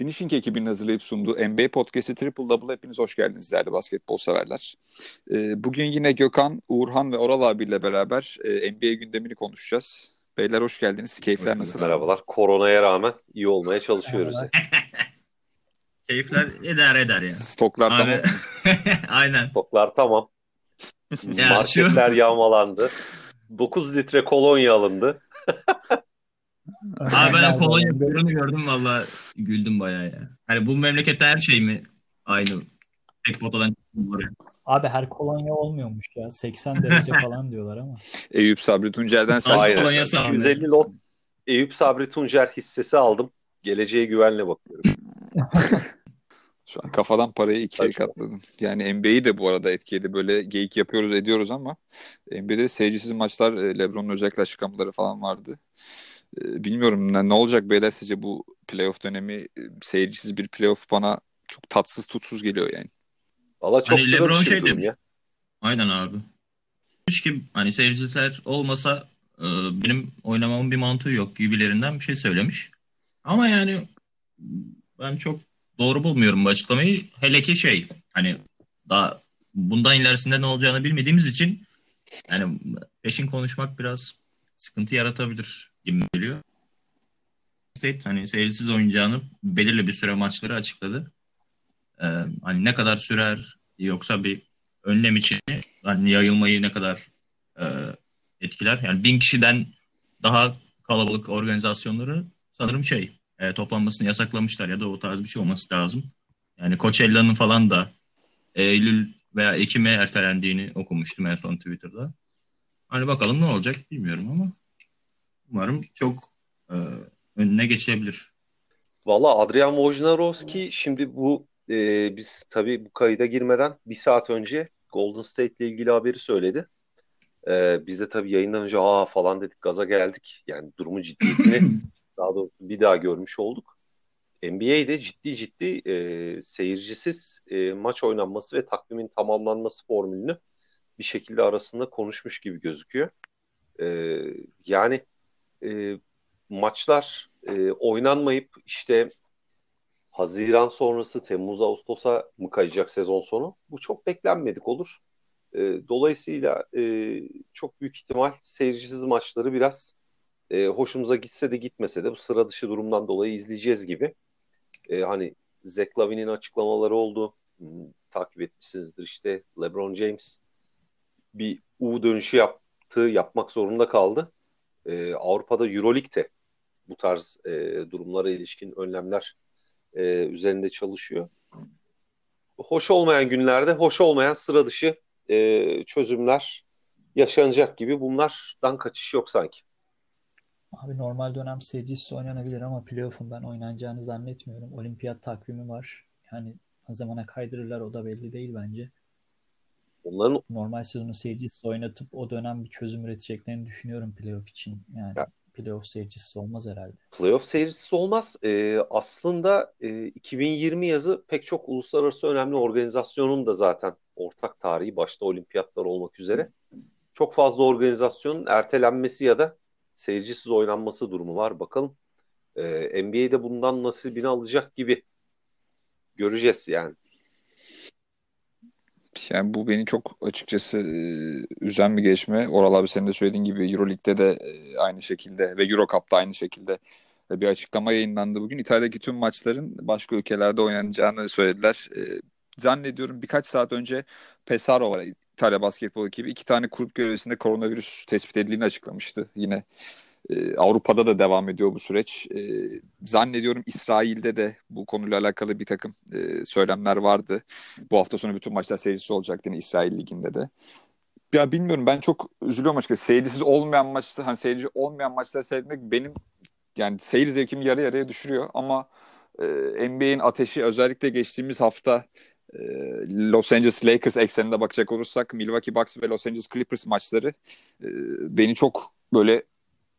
Finishing ekibinin hazırlayıp sunduğu NBA Podcast'i Triple Double hepiniz hoş geldiniz değerli basketbol severler. Ee, bugün yine Gökhan, Uğurhan ve Oral abiyle beraber e, NBA gündemini konuşacağız. Beyler hoş geldiniz. Keyifler nasıl? Merhabalar. Koronaya rağmen iyi olmaya çalışıyoruz. Keyifler eder eder ya. Stoklar tamam. Abi, aynen. Stoklar tamam. Ya Marketler yağmalandı. 9 litre kolonya alındı. Abi ben o kolonya ürünü gördüm valla güldüm bayağı ya. Hani bu memlekette her şey mi aynı? Tek potadan oraya. Abi her kolonya olmuyormuş ya. 80 derece falan diyorlar ama. Eyüp Sabri Tuncer'den aldı. 150 lot Eyüp Sabri Tuncer hissesi aldım. Geleceğe güvenle bakıyorum. Şu an kafadan parayı ikiye Saçma. katladın. Yani NBA'yi de bu arada etkili. Böyle geyik yapıyoruz ediyoruz ama NBA'de seyircisiz maçlar e, LeBron'un özellikle açıklamaları falan vardı. E, Bilmiyorum ne, ne olacak beyler sizce bu playoff dönemi e, seyircisiz bir playoff bana çok tatsız tutsuz geliyor yani. Valla çok Hani LeBron şey demiş. ya. Aynen abi. Demiş ki hani seyirciler olmasa e, benim oynamamın bir mantığı yok gibilerinden bir şey söylemiş. Ama yani ben çok doğru bulmuyorum bu açıklamayı. Hele ki şey hani daha bundan ilerisinde ne olacağını bilmediğimiz için yani peşin konuşmak biraz sıkıntı yaratabilir geliyor. State hani seyircisiz oynayacağını belirli bir süre maçları açıkladı. Ee, hani ne kadar sürer yoksa bir önlem için hani yayılmayı ne kadar e, etkiler? Yani bin kişiden daha kalabalık organizasyonları sanırım şey e, toplanmasını yasaklamışlar ya da o tarz bir şey olması lazım. Yani Coachella'nın falan da Eylül veya Ekim'e ertelendiğini okumuştum en son Twitter'da. Hani bakalım ne olacak bilmiyorum ama umarım çok e, önüne geçebilir. Valla Adrian Wojnarowski şimdi bu e, biz tabii bu kayıda girmeden bir saat önce Golden State ile ilgili haberi söyledi. E, biz de tabii yayından önce aa falan dedik gaza geldik. Yani durumun ciddiyetini daha doğrusu bir daha görmüş olduk. NBA'de ciddi ciddi e, seyircisiz e, maç oynanması ve takvimin tamamlanması formülünü bir şekilde arasında konuşmuş gibi gözüküyor. E, yani e, maçlar e, oynanmayıp işte Haziran sonrası Temmuz Ağustos'a mı kayacak sezon sonu? Bu çok beklenmedik olur. E, dolayısıyla e, çok büyük ihtimal seyircisiz maçları biraz e, hoşumuza gitse de gitmese de bu sıra dışı durumdan dolayı izleyeceğiz gibi. E, hani Zach Lavin'in açıklamaları oldu. Hmm, takip etmişsinizdir işte LeBron James bir U dönüşü yaptı, yapmak zorunda kaldı. E, Avrupa'da Euroleague'de bu tarz e, durumlara ilişkin önlemler e, üzerinde çalışıyor. Hoş olmayan günlerde hoş olmayan sıra dışı e, çözümler yaşanacak gibi bunlardan kaçış yok sanki. Abi normal dönem seyircisiz oynanabilir ama playoff'un ben oynanacağını zannetmiyorum. Olimpiyat takvimi var. Yani ne zamana kaydırırlar o da belli değil bence. Onların Normal sezonu seyircisiz oynatıp o dönem bir çözüm üreteceklerini düşünüyorum playoff için. Yani Ya. playoff seyircisiz olmaz herhalde. playoff seyircisi olmaz. E, aslında e, 2020 yazı pek çok uluslararası önemli organizasyonun da zaten ortak tarihi başta olimpiyatlar olmak üzere çok fazla organizasyonun ertelenmesi ya da seyircisiz oynanması durumu var. Bakalım e, NBA'de bundan nasibini alacak gibi göreceğiz yani. Yani bu beni çok açıkçası üzen bir gelişme. Oral abi senin de söylediğin gibi Euroleague'de de aynı şekilde ve Eurocup'ta aynı şekilde bir açıklama yayınlandı bugün. İtalya'daki tüm maçların başka ülkelerde oynanacağını söylediler. Zannediyorum birkaç saat önce Pesaro var İtalya basketbol ekibi. iki tane kulüp görevlisinde koronavirüs tespit edildiğini açıklamıştı. Yine e, Avrupa'da da devam ediyor bu süreç. E, zannediyorum İsrail'de de bu konuyla alakalı bir takım e, söylemler vardı. Bu hafta sonu bütün maçlar seyircisi olacak yine İsrail Ligi'nde de. Ya bilmiyorum ben çok üzülüyorum açıkçası. Seyircisiz olmayan maçta hani seyirci olmayan maçları seyretmek benim yani seyir zevkimi yarı yarıya düşürüyor ama e, NBA'in ateşi özellikle geçtiğimiz hafta e, Los Angeles Lakers ekseninde bakacak olursak Milwaukee Bucks ve Los Angeles Clippers maçları e, beni çok böyle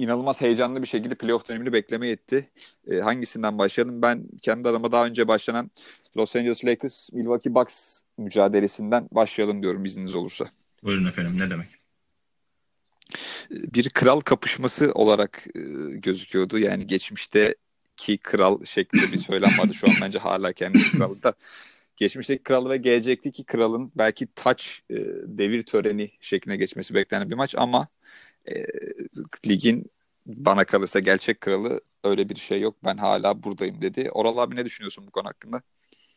inanılmaz heyecanlı bir şekilde playoff dönemini beklemeye etti. E, hangisinden başlayalım? Ben kendi adıma daha önce başlanan Los Angeles Lakers Milwaukee Bucks mücadelesinden başlayalım diyorum izniniz olursa. Buyurun efendim ne demek? bir kral kapışması olarak e, gözüküyordu. Yani geçmişte geçmişteki kral şeklinde bir söylem vardı. Şu an bence hala kendisi kral da geçmişteki kralı ve gelecekteki kralın belki taç e, devir töreni şekline geçmesi beklenen bir maç ama e, ligin bana kalırsa gerçek kralı öyle bir şey yok. Ben hala buradayım dedi. Oral abi ne düşünüyorsun bu konu hakkında?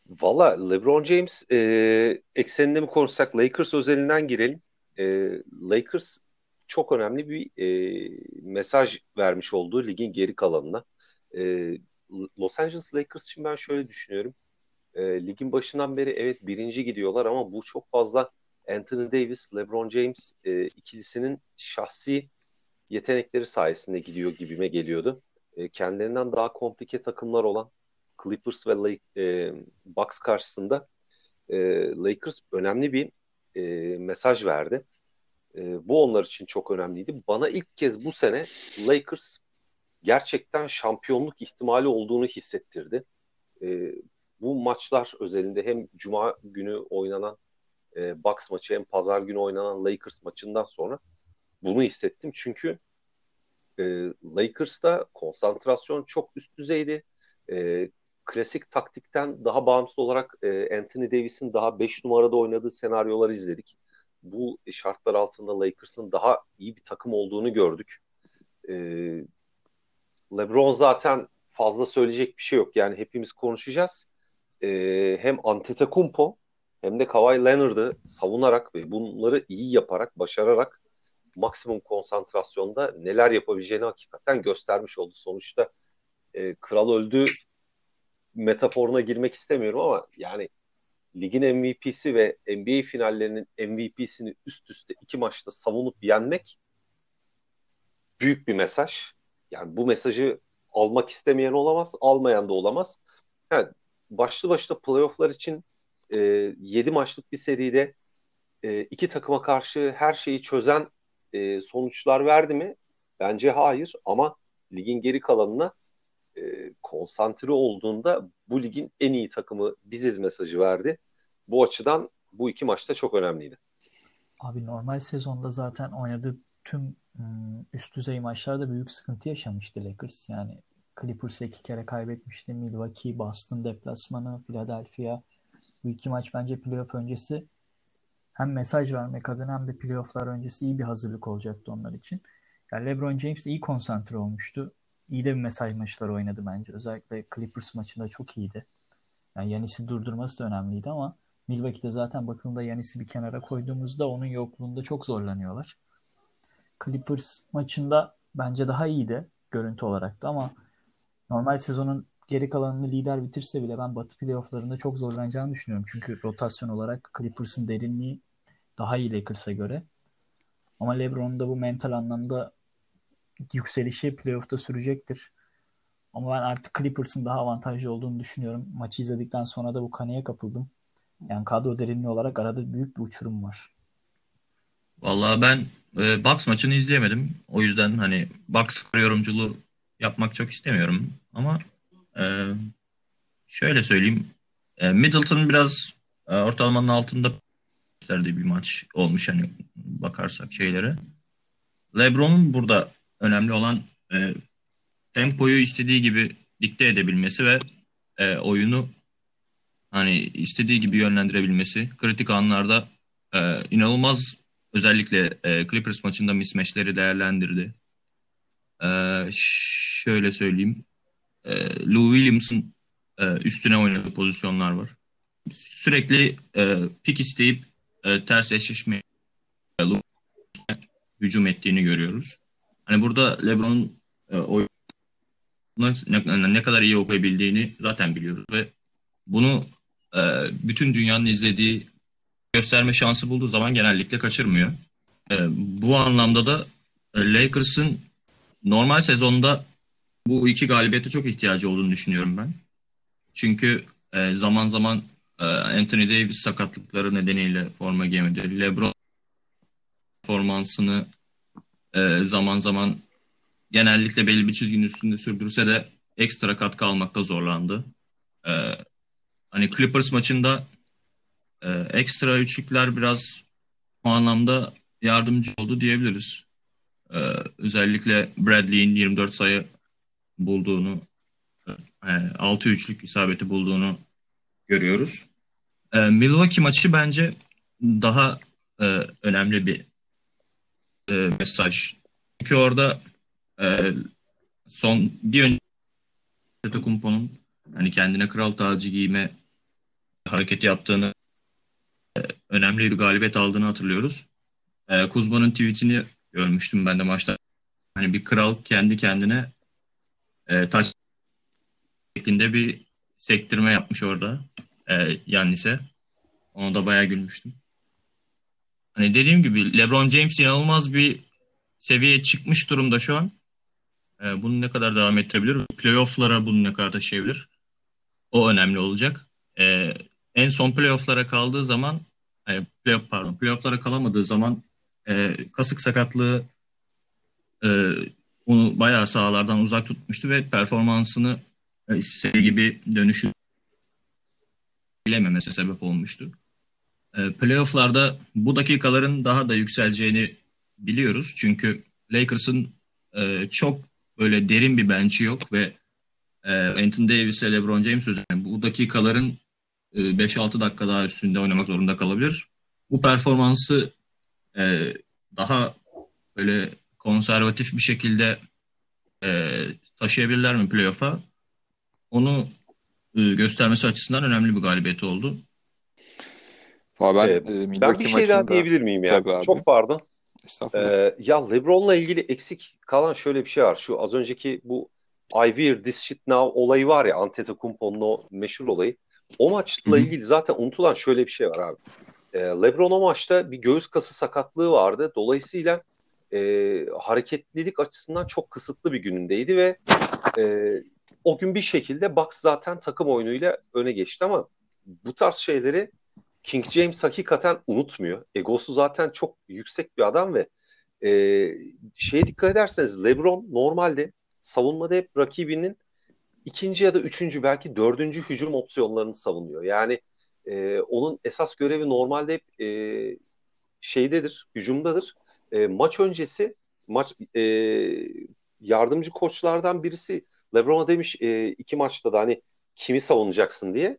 Valla LeBron James e, ekseninde mi konuşsak Lakers özelinden girelim. E, Lakers çok önemli bir e, mesaj vermiş olduğu ligin geri kalanına. E, Los Angeles Lakers için ben şöyle düşünüyorum. E, ligin başından beri evet birinci gidiyorlar ama bu çok fazla Anthony Davis, LeBron James e, ikilisinin şahsi yetenekleri sayesinde gidiyor gibime geliyordu. E, kendilerinden daha komplike takımlar olan Clippers ve Lake, e, Bucks karşısında e, Lakers önemli bir e, mesaj verdi. E, bu onlar için çok önemliydi. Bana ilk kez bu sene Lakers gerçekten şampiyonluk ihtimali olduğunu hissettirdi. E, bu maçlar özelinde hem Cuma günü oynanan e, Bucks maçı hem Pazar günü oynanan Lakers maçından sonra bunu hissettim. Çünkü e, Lakers'ta konsantrasyon çok üst düzeydi. E, klasik taktikten daha bağımsız olarak e, Anthony Davis'in daha 5 numarada oynadığı senaryoları izledik. Bu şartlar altında Lakers'ın daha iyi bir takım olduğunu gördük. E, LeBron zaten fazla söyleyecek bir şey yok. Yani hepimiz konuşacağız. E, hem Antetokounmpo hem de Kawhi Leonard'ı savunarak ve bunları iyi yaparak, başararak maksimum konsantrasyonda neler yapabileceğini hakikaten göstermiş oldu. Sonuçta e, kral öldü metaforuna girmek istemiyorum ama yani ligin MVP'si ve NBA finallerinin MVP'sini üst üste iki maçta savunup yenmek büyük bir mesaj. Yani bu mesajı almak istemeyen olamaz, almayan da olamaz. Evet, başlı başta playofflar için e, 7 maçlık bir seride e, iki takıma karşı her şeyi çözen e, sonuçlar verdi mi? Bence hayır ama ligin geri kalanına e, konsantre olduğunda bu ligin en iyi takımı biziz mesajı verdi. Bu açıdan bu iki maçta çok önemliydi. Abi normal sezonda zaten oynadığı tüm üst düzey maçlarda büyük sıkıntı yaşamıştı Lakers. Yani Clippers'ı iki kere kaybetmişti. Milwaukee, Boston deplasmanı, Philadelphia. Bu iki maç bence playoff öncesi hem mesaj vermek adına hem de playofflar öncesi iyi bir hazırlık olacaktı onlar için. Yani LeBron James iyi konsantre olmuştu. İyi de bir mesaj maçları oynadı bence. Özellikle Clippers maçında çok iyiydi. Yani Yanis'i durdurması da önemliydi ama Milwaukee'de zaten bakımda Yanis'i bir kenara koyduğumuzda onun yokluğunda çok zorlanıyorlar. Clippers maçında bence daha iyiydi görüntü olarak da ama normal sezonun geri kalanını lider bitirse bile ben Batı playofflarında çok zorlanacağını düşünüyorum. Çünkü rotasyon olarak Clippers'ın derinliği daha iyi Lakers'a göre. Ama LeBron'un da bu mental anlamda yükselişi playoff'ta sürecektir. Ama ben artık Clippers'ın daha avantajlı olduğunu düşünüyorum. Maçı izledikten sonra da bu kanıya kapıldım. Yani kadro derinliği olarak arada büyük bir uçurum var. Vallahi ben e, Bucks maçını izleyemedim. O yüzden hani Bucks yorumculuğu yapmak çok istemiyorum. Ama e, şöyle söyleyeyim. E, Middleton biraz e, ortalamanın altında bir maç olmuş hani bakarsak şeylere. LeBron'un burada önemli olan e, tempoyu istediği gibi dikte edebilmesi ve e, oyunu hani istediği gibi yönlendirebilmesi. Kritik anlarda e, inanılmaz özellikle e, Clippers maçında mismatchleri değerlendirdi. E, şöyle söyleyeyim. E, Lou Williams'ın e, üstüne oynadığı pozisyonlar var. Sürekli e, pik isteyip e, ters eşleşme hücum ettiğini görüyoruz. Hani burada LeBron'un e, oyunu ne, ne kadar iyi okuyabildiğini zaten biliyoruz ve bunu e, bütün dünyanın izlediği gösterme şansı bulduğu zaman genellikle kaçırmıyor. E, bu anlamda da e, Lakers'ın normal sezonda bu iki galibiyete çok ihtiyacı olduğunu düşünüyorum ben. Çünkü e, zaman zaman e, Anthony Davis sakatlıkları nedeniyle forma giyemedi. LeBron performansını e, zaman zaman genellikle belli bir çizginin üstünde sürdürse de ekstra katkı almakta zorlandı. E, hani Clippers maçında e, ekstra üçlükler biraz o anlamda yardımcı oldu diyebiliriz. E, özellikle Bradley'in 24 sayı bulduğunu e, 6-3'lük isabeti bulduğunu görüyoruz. E, Milwaukee maçı bence daha e, önemli bir e, mesaj. Çünkü orada e, son bir önce Kumpo'nun hani kendine kral tacı giyme hareketi yaptığını e, önemli bir galibiyet aldığını hatırlıyoruz. E, Kuzma'nın tweetini görmüştüm ben de maçta. Hani bir kral kendi kendine e, taç şeklinde bir sektirme yapmış orada e, Yannis'e. Onu da bayağı gülmüştüm. Hani dediğim gibi LeBron James inanılmaz bir seviyeye çıkmış durumda şu an. E, bunu ne kadar devam ettirebilir? Playoff'lara bunu ne kadar taşıyabilir? O önemli olacak. E, en son playoff'lara kaldığı zaman e, playoff pardon playoff'lara kalamadığı zaman e, kasık sakatlığı e, onu bayağı sahalardan uzak tutmuştu ve performansını istediği gibi dönüşü bilememesi sebep olmuştu. E, playoff'larda bu dakikaların daha da yükseleceğini biliyoruz. Çünkü Lakers'ın e, çok böyle derin bir bench'i yok ve e, Anthony Davis ile LeBron James üzerine bu dakikaların 5-6 dakika daha üstünde oynamak zorunda kalabilir. Bu performansı daha böyle konservatif bir şekilde taşıyabilirler mi playoff'a? Onu göstermesi açısından önemli bir galibiyet oldu. Ben, ee, ben bir şey daha diyebilir miyim ya? Çok pardon. Ee, ya LeBron'la ilgili eksik kalan şöyle bir şey var. Şu az önceki bu I wear this shit now olayı var ya Antetokounmpo'nun o meşhur olayı. O maçla ilgili zaten unutulan şöyle bir şey var abi. E, LeBron o maçta bir göğüs kası sakatlığı vardı. Dolayısıyla e, hareketlilik açısından çok kısıtlı bir günündeydi ve e, o gün bir şekilde Bucks zaten takım oyunuyla öne geçti ama bu tarz şeyleri King James hakikaten unutmuyor. Egosu zaten çok yüksek bir adam ve e, şeye dikkat ederseniz LeBron normalde savunmada hep rakibinin ikinci ya da üçüncü belki dördüncü hücum opsiyonlarını savunuyor. Yani e, onun esas görevi normalde hep e, şeydedir, hücumdadır. E, maç öncesi maç e, yardımcı koçlardan birisi LeBron'a demiş e, iki maçta da hani kimi savunacaksın diye.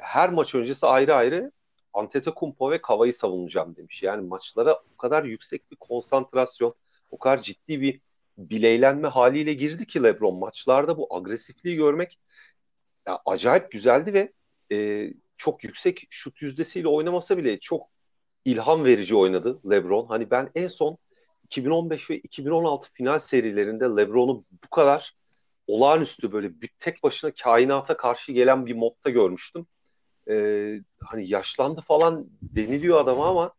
Her maç öncesi ayrı ayrı Antetokounmpo ve Kava'yı savunacağım demiş. Yani maçlara o kadar yüksek bir konsantrasyon, o kadar ciddi bir bileylenme haliyle girdi ki LeBron maçlarda bu agresifliği görmek ya, acayip güzeldi ve e, çok yüksek şut yüzdesiyle oynamasa bile çok ilham verici oynadı LeBron. Hani ben en son 2015 ve 2016 final serilerinde LeBron'u bu kadar olağanüstü böyle bir tek başına kainata karşı gelen bir modda görmüştüm. Ee, hani yaşlandı falan deniliyor adama ama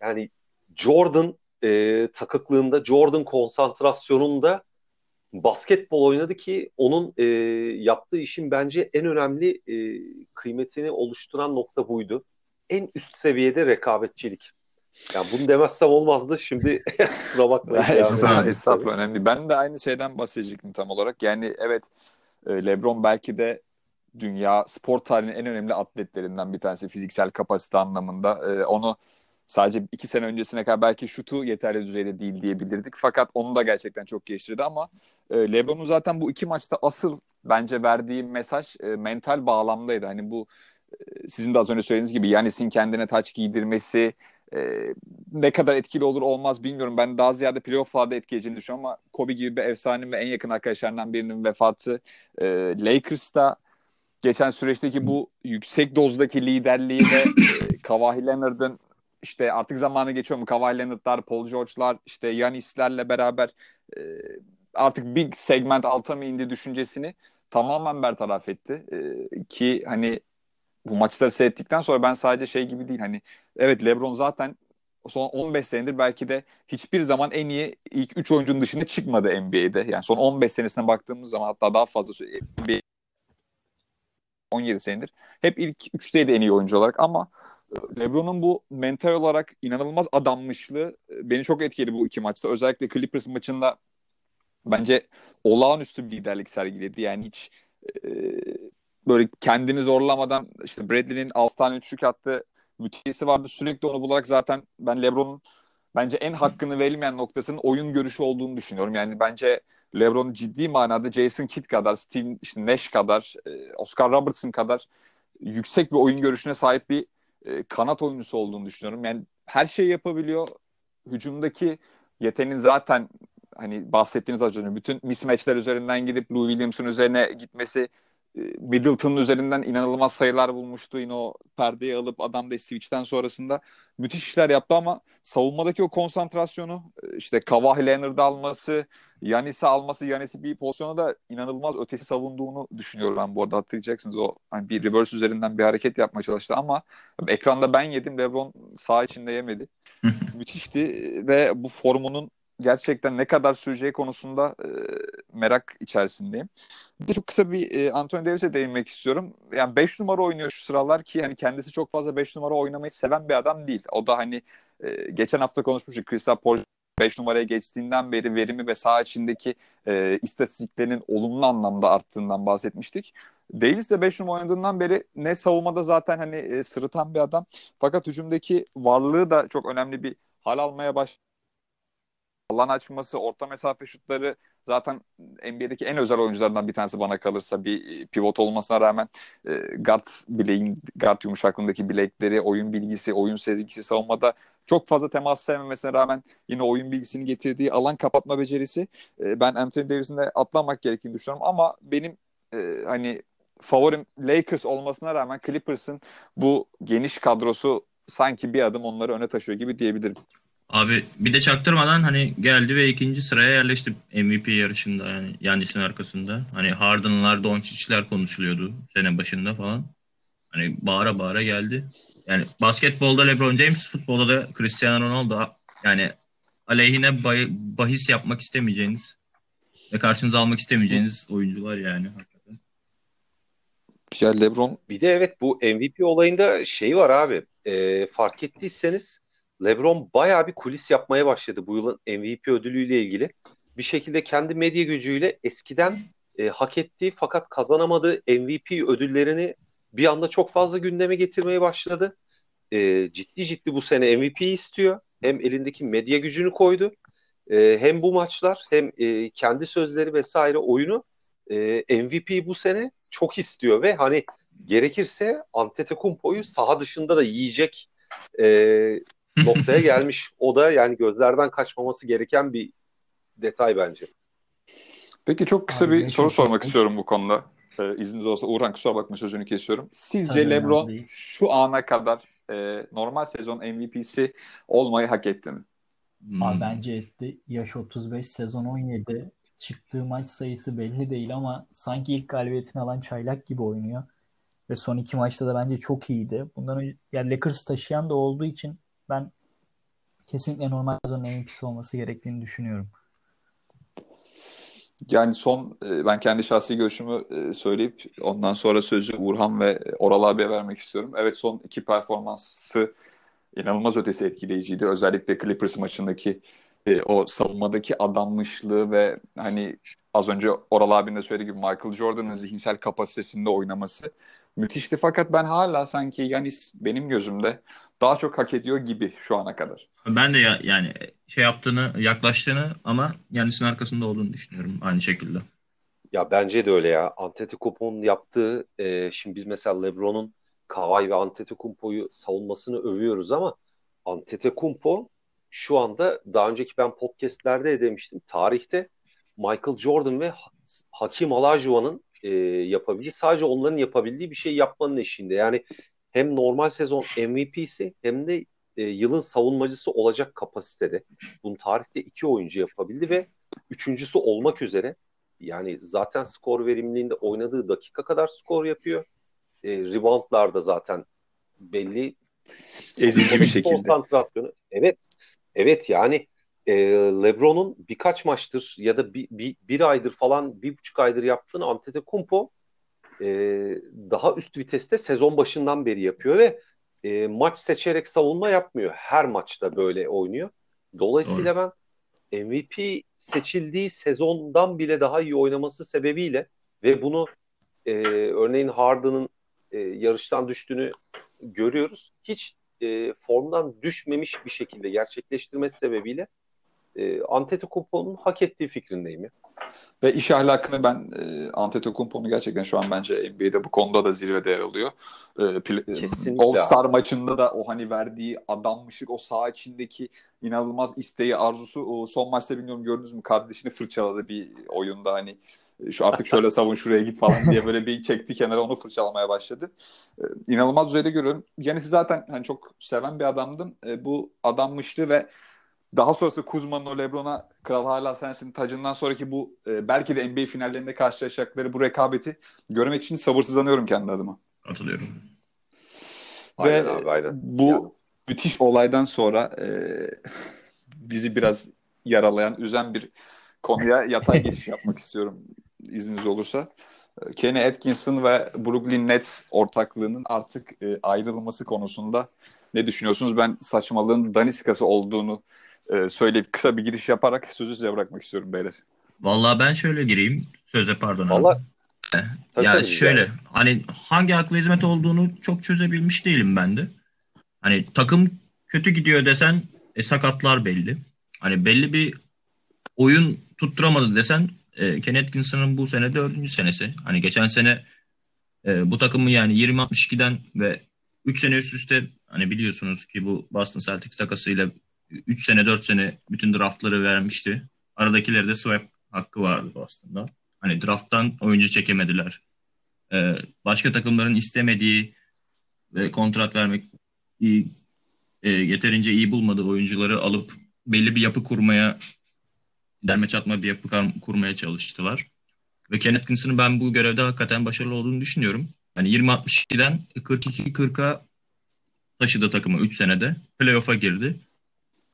yani Jordan e, takıklığında, Jordan konsantrasyonunda basketbol oynadı ki onun e, yaptığı işin bence en önemli e, kıymetini oluşturan nokta buydu. En üst seviyede rekabetçilik. Yani bunu demezsem olmazdı. Şimdi kusura bakmayın. estağfurullah, estağfurullah önemli. Ben de aynı şeyden bahsedecektim tam olarak. Yani evet e, LeBron belki de dünya spor tarihinin en önemli atletlerinden bir tanesi fiziksel kapasite anlamında. E, onu sadece iki sene öncesine kadar belki şutu yeterli düzeyde değil diyebilirdik. Fakat onu da gerçekten çok geliştirdi ama e, LeBron'un zaten bu iki maçta asıl bence verdiği mesaj e, mental bağlamdaydı. Hani bu sizin de az önce söylediğiniz gibi Yanis'in kendine taç giydirmesi e, ne kadar etkili olur olmaz bilmiyorum. Ben daha ziyade playoff'larda etkileyeceğini düşünüyorum ama Kobe gibi bir efsane ve en yakın arkadaşlarından birinin vefatı e, Lakers'ta geçen süreçteki bu yüksek dozdaki liderliği ve e, Kawhi Leonard'ın işte artık zamanı geçiyor mu? Kawhi Leonard'lar, Paul George'lar, işte Yanis'lerle beraber e, artık bir segment alta mı indi düşüncesini tamamen bertaraf etti. E, ki hani bu maçları seyrettikten sonra ben sadece şey gibi değil hani evet LeBron zaten son 15 senedir belki de hiçbir zaman en iyi ilk 3 oyuncunun dışında çıkmadı NBA'de. Yani son 15 senesine baktığımız zaman hatta daha fazla NBA 17 senedir hep ilk 3'teydi en iyi oyuncu olarak ama LeBron'un bu mental olarak inanılmaz adanmışlığı beni çok etkiledi bu iki maçta. Özellikle Clippers maçında bence olağanüstü bir liderlik sergiledi. Yani hiç böyle kendini zorlamadan işte Bradley'nin 6 tane üçlük attığı müthişi vardı. Sürekli onu bularak zaten ben LeBron'un bence en hakkını verilmeyen noktasının oyun görüşü olduğunu düşünüyorum. Yani bence LeBron ciddi manada Jason Kidd kadar, Steve işte Nash kadar, e, Oscar Robertson kadar yüksek bir oyun görüşüne sahip bir e, kanat oyuncusu olduğunu düşünüyorum. Yani her şeyi yapabiliyor. Hücumdaki yeteneğin zaten hani bahsettiğiniz az önce bütün mismatchler üzerinden gidip Lou Williams'ın üzerine gitmesi e, Middleton'un üzerinden inanılmaz sayılar bulmuştu. Yine o perdeyi alıp adam da switch'ten sonrasında müthiş işler yaptı ama savunmadaki o konsantrasyonu e, işte Kawhi Leonard'ı alması, Yanis'i alması, Yanis'i bir pozisyona da inanılmaz ötesi savunduğunu düşünüyorum ben bu arada hatırlayacaksınız. O hani bir reverse üzerinden bir hareket yapmaya çalıştı ama ekranda ben yedim. LeBron sağ içinde yemedi. Müthişti ve bu formunun gerçekten ne kadar süreceği konusunda e, merak içerisindeyim. Bir de çok kısa bir e, Anthony Davis'e değinmek istiyorum. Yani 5 numara oynuyor şu sıralar ki hani kendisi çok fazla 5 numara oynamayı seven bir adam değil. O da hani e, geçen hafta konuşmuştuk Crystal Paul 5 numaraya geçtiğinden beri verimi ve saha içindeki e, istatistiklerinin olumlu anlamda arttığından bahsetmiştik. Davis de 5 numara oynadığından beri ne savunmada zaten hani e, sırıtan bir adam fakat hücumdaki varlığı da çok önemli bir hal almaya başladı alan açması, orta mesafe şutları zaten NBA'deki en özel oyuncularından bir tanesi bana kalırsa bir pivot olmasına rağmen e, guard bileğin, guard yumuşaklığındaki bilekleri, oyun bilgisi, oyun sezgisi savunmada çok fazla temas sevmemesine rağmen yine oyun bilgisini getirdiği alan kapatma becerisi e, ben Anthony Davis'in de atlamak gerektiğini düşünüyorum ama benim e, hani favorim Lakers olmasına rağmen Clippers'ın bu geniş kadrosu sanki bir adım onları öne taşıyor gibi diyebilirim. Abi bir de çaktırmadan hani geldi ve ikinci sıraya yerleşti MVP yarışında yani Yannis'in arkasında. Hani Harden'lar, Doncic'ler konuşuluyordu sene başında falan. Hani bağıra bağıra geldi. Yani basketbolda LeBron James, futbolda da Cristiano Ronaldo yani aleyhine bahis yapmak istemeyeceğiniz ve karşınıza almak istemeyeceğiniz oyuncular yani hakikaten. Ya LeBron bir de evet bu MVP olayında şey var abi. E, fark ettiyseniz LeBron bayağı bir kulis yapmaya başladı bu yılın MVP ödülüyle ilgili. Bir şekilde kendi medya gücüyle eskiden e, hak ettiği fakat kazanamadığı MVP ödüllerini bir anda çok fazla gündeme getirmeye başladı. E, ciddi ciddi bu sene MVP istiyor. Hem elindeki medya gücünü koydu. E, hem bu maçlar hem e, kendi sözleri vesaire oyunu e, MVP bu sene çok istiyor ve hani gerekirse Antetokounmpo'yu saha dışında da yiyecek e, noktaya gelmiş. O da yani gözlerden kaçmaması gereken bir detay bence. Peki çok kısa abi, bir soru sormak istiyorum bu konuda. Ee, izniniz olsa Uğurhan kusura bakma sözünü kesiyorum. Sizce Tabii LeBron abi. şu ana kadar e, normal sezon MVP'si olmayı hak etti mi? Hmm. Abi bence etti. Yaş 35, sezon 17. Çıktığı maç sayısı belli değil ama sanki ilk galibiyetini alan çaylak gibi oynuyor. Ve son iki maçta da bence çok iyiydi. Bundan önce yani Lakers taşıyan da olduğu için ben kesinlikle normal sezonun iyisi olması gerektiğini düşünüyorum. Yani son e, ben kendi şahsi görüşümü e, söyleyip ondan sonra sözü Uğurhan ve Oral abiye vermek istiyorum. Evet son iki performansı inanılmaz ötesi etkileyiciydi. Özellikle Clippers maçındaki e, o savunmadaki adanmışlığı ve hani az önce Oral abinin de söylediği gibi Michael Jordan'ın zihinsel kapasitesinde oynaması müthişti. Fakat ben hala sanki Yanis benim gözümde daha çok hak ediyor gibi şu ana kadar. Ben de ya, yani şey yaptığını, yaklaştığını ama Yanis'in arkasında olduğunu düşünüyorum aynı şekilde. Ya bence de öyle ya. Antetokounmpo'nun yaptığı, e, şimdi biz mesela LeBron'un Kawhi ve Antetokounmpo'yu savunmasını övüyoruz ama Antetokounmpo şu anda daha önceki ben podcastlerde de demiştim. Tarihte Michael Jordan ve Hakim Olajuwon'un e, yapabildiği sadece onların yapabildiği bir şey yapmanın eşiğinde. Yani hem normal sezon MVP'si hem de e, yılın savunmacısı olacak kapasitede. Bunu tarihte iki oyuncu yapabildi ve üçüncüsü olmak üzere yani zaten skor verimliliğinde oynadığı dakika kadar skor yapıyor. E, reboundlar da zaten belli. Ezici bir şekilde. Konsantrasyonu. Evet. Evet yani e, LeBron'un birkaç maçtır ya da bir, bir, bir aydır falan bir buçuk aydır yaptığını Antetokounmpo e, daha üst viteste sezon başından beri yapıyor ve e, maç seçerek savunma yapmıyor. Her maçta böyle oynuyor. Dolayısıyla Doğru. ben MVP seçildiği sezondan bile daha iyi oynaması sebebiyle ve bunu e, örneğin Harden'ın e, yarıştan düştüğünü görüyoruz. Hiç e, formdan düşmemiş bir şekilde gerçekleştirmesi sebebiyle e, Antetokounmpo'nun hak ettiği fikrindeyim ya. Ve iş ahlakını ben e, Antetokounmpo'nu gerçekten şu an bence NBA'de bu konuda da zirvede yer alıyor. E, Kesinlikle All-Star maçında da o hani verdiği adammışlık, o saha içindeki inanılmaz isteği, arzusu. O son maçta bilmiyorum gördünüz mü kardeşini fırçaladı bir oyunda hani şu artık şöyle savun şuraya git falan diye böyle bir çekti kenara onu fırçalamaya başladı. Ee, inanılmaz düzeyde görüyorum. Yani siz zaten hani çok seven bir adamdım. Ee, bu adammıştı ve daha sonrası Kuzma'nın o Lebron'a Kral Hala Sensin tacından sonraki bu e, belki de NBA finallerinde karşılaşacakları bu rekabeti görmek için sabırsızlanıyorum kendi adıma. Katılıyorum. Aynen Ve abi, aynen. bu Ya. müthiş olaydan sonra e, bizi biraz yaralayan, üzen bir konuya yatay geçiş yapmak istiyorum izniniz olursa. E, Kenny Atkinson ve Brooklyn Nets ortaklığının artık e, ayrılması konusunda ne düşünüyorsunuz? Ben saçmalığın daniskası olduğunu e, söyleyip kısa bir giriş yaparak sözü size bırakmak istiyorum beyler. Vallahi ben şöyle gireyim. Söze pardon abi. Vallahi Tabii, ya tabii, şöyle yani. hani hangi akla hizmet olduğunu çok çözebilmiş değilim ben de. Hani takım kötü gidiyor desen e, sakatlar belli. Hani belli bir oyun tutturamadı desen e, Ken Atkinson'ın bu sene dördüncü senesi. Hani geçen sene e, bu takımı yani 20-62'den ve 3 sene üst üste hani biliyorsunuz ki bu Boston Celtics takasıyla 3 sene 4 sene bütün draftları vermişti. Aradakileri de swap hakkı vardı Boston'da. Hani drafttan oyuncu çekemediler. Ee, başka takımların istemediği ve kontrat vermek iyi, e, yeterince iyi bulmadığı oyuncuları alıp belli bir yapı kurmaya derme çatma bir yapı kurmaya çalıştılar. Ve Ken Atkinson'ın ben bu görevde hakikaten başarılı olduğunu düşünüyorum. Hani 20-62'den 42-40'a taşıdı takımı 3 senede. Playoff'a girdi.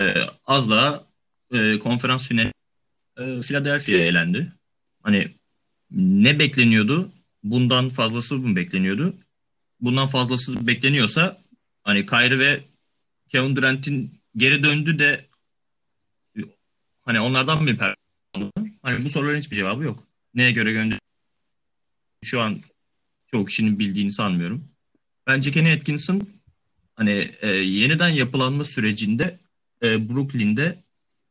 Ee, az daha e, konferans finali e, Philadelphia'ya elendi. Hani ne bekleniyordu? Bundan fazlası mı bekleniyordu? Bundan fazlası bekleniyorsa hani Kyrie ve Kevin Durant'in geri döndü de hani onlardan bir performans? Hani bu soruların hiçbir cevabı yok. Neye göre gönderdi? Şu an çoğu kişinin bildiğini sanmıyorum. Bence Kenny Atkinson hani e, yeniden yapılanma sürecinde e, Brooklyn'de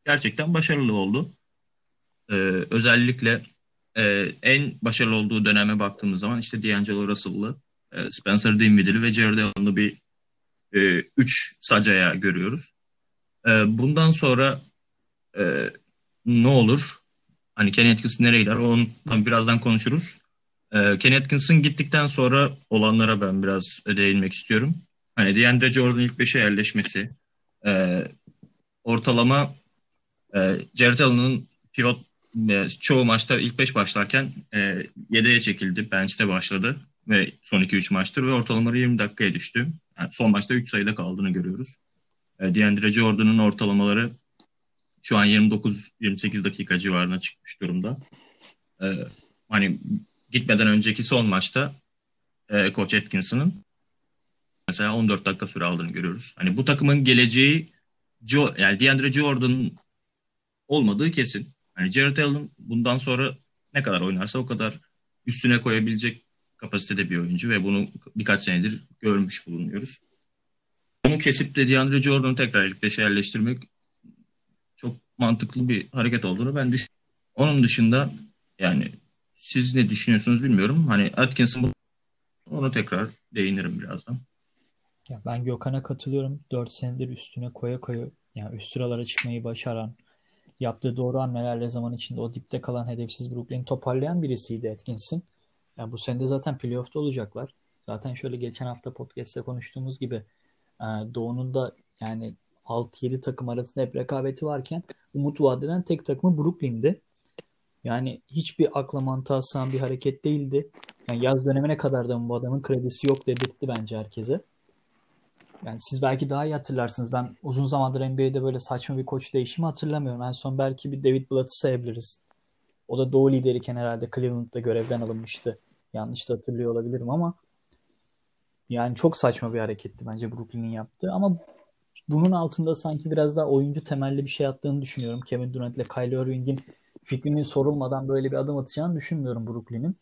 gerçekten başarılı oldu. E, özellikle e, en başarılı olduğu döneme baktığımız zaman işte D'Angelo Russell'lı, e, Spencer Dinwiddie'li ve Jared Allen'lı bir e, üç sacaya görüyoruz. E, bundan sonra e, ne olur? Hani Kenny Atkinson nereye gider? Ondan birazdan konuşuruz. E, Kenny Atkinson gittikten sonra olanlara ben biraz değinmek istiyorum. Hani DeAndre Jordan ilk beşe yerleşmesi, e, ortalama e, Jared Allen'ın pivot e, çoğu maçta ilk 5 başlarken e, 7'ye çekildi. Bench'te başladı ve son 2-3 maçtır ve ortalamaları 20 dakikaya düştü. Yani son maçta 3 sayıda kaldığını görüyoruz. E, DeAndre Jordan'ın ortalamaları şu an 29-28 dakika civarına çıkmış durumda. E, hani gitmeden önceki son maçta e, Coach Atkinson'ın mesela 14 dakika süre aldığını görüyoruz. Hani bu takımın geleceği Jo yani DeAndre Jordan olmadığı kesin. Hani Jared Allen bundan sonra ne kadar oynarsa o kadar üstüne koyabilecek kapasitede bir oyuncu ve bunu birkaç senedir görmüş bulunuyoruz. Onu kesip de DeAndre Jordan'ı tekrar ilk beşe yerleştirmek çok mantıklı bir hareket olduğunu ben düşünüyorum. Onun dışında yani siz ne düşünüyorsunuz bilmiyorum. Hani Atkinson onu tekrar değinirim birazdan. Ya ben Gökhan'a katılıyorum. 4 senedir üstüne koya koya yani üst sıralara çıkmayı başaran, yaptığı doğru hamlelerle zaman içinde o dipte kalan hedefsiz Brooklyn'i toparlayan birisiydi Atkinson. Yani bu sene de zaten playoff'ta olacaklar. Zaten şöyle geçen hafta podcast'te konuştuğumuz gibi e, Doğu'nun da yani 6-7 takım arasında hep rekabeti varken umut vadeden tek takımı Brooklyn'di. Yani hiçbir akla mantığa sığan bir hareket değildi. Yani yaz dönemine kadar da bu adamın kredisi yok dedirtti bence herkese. Yani siz belki daha iyi hatırlarsınız. Ben uzun zamandır NBA'de böyle saçma bir koç değişimi hatırlamıyorum. En son belki bir David Blatt'ı sayabiliriz. O da doğu lideriyken herhalde Cleveland'da görevden alınmıştı. Yanlış da hatırlıyor olabilirim ama yani çok saçma bir hareketti bence Brooklyn'in yaptığı ama bunun altında sanki biraz daha oyuncu temelli bir şey attığını düşünüyorum. Kevin Durant ile Kyrie Irving'in fikrinin sorulmadan böyle bir adım atacağını düşünmüyorum Brooklyn'in.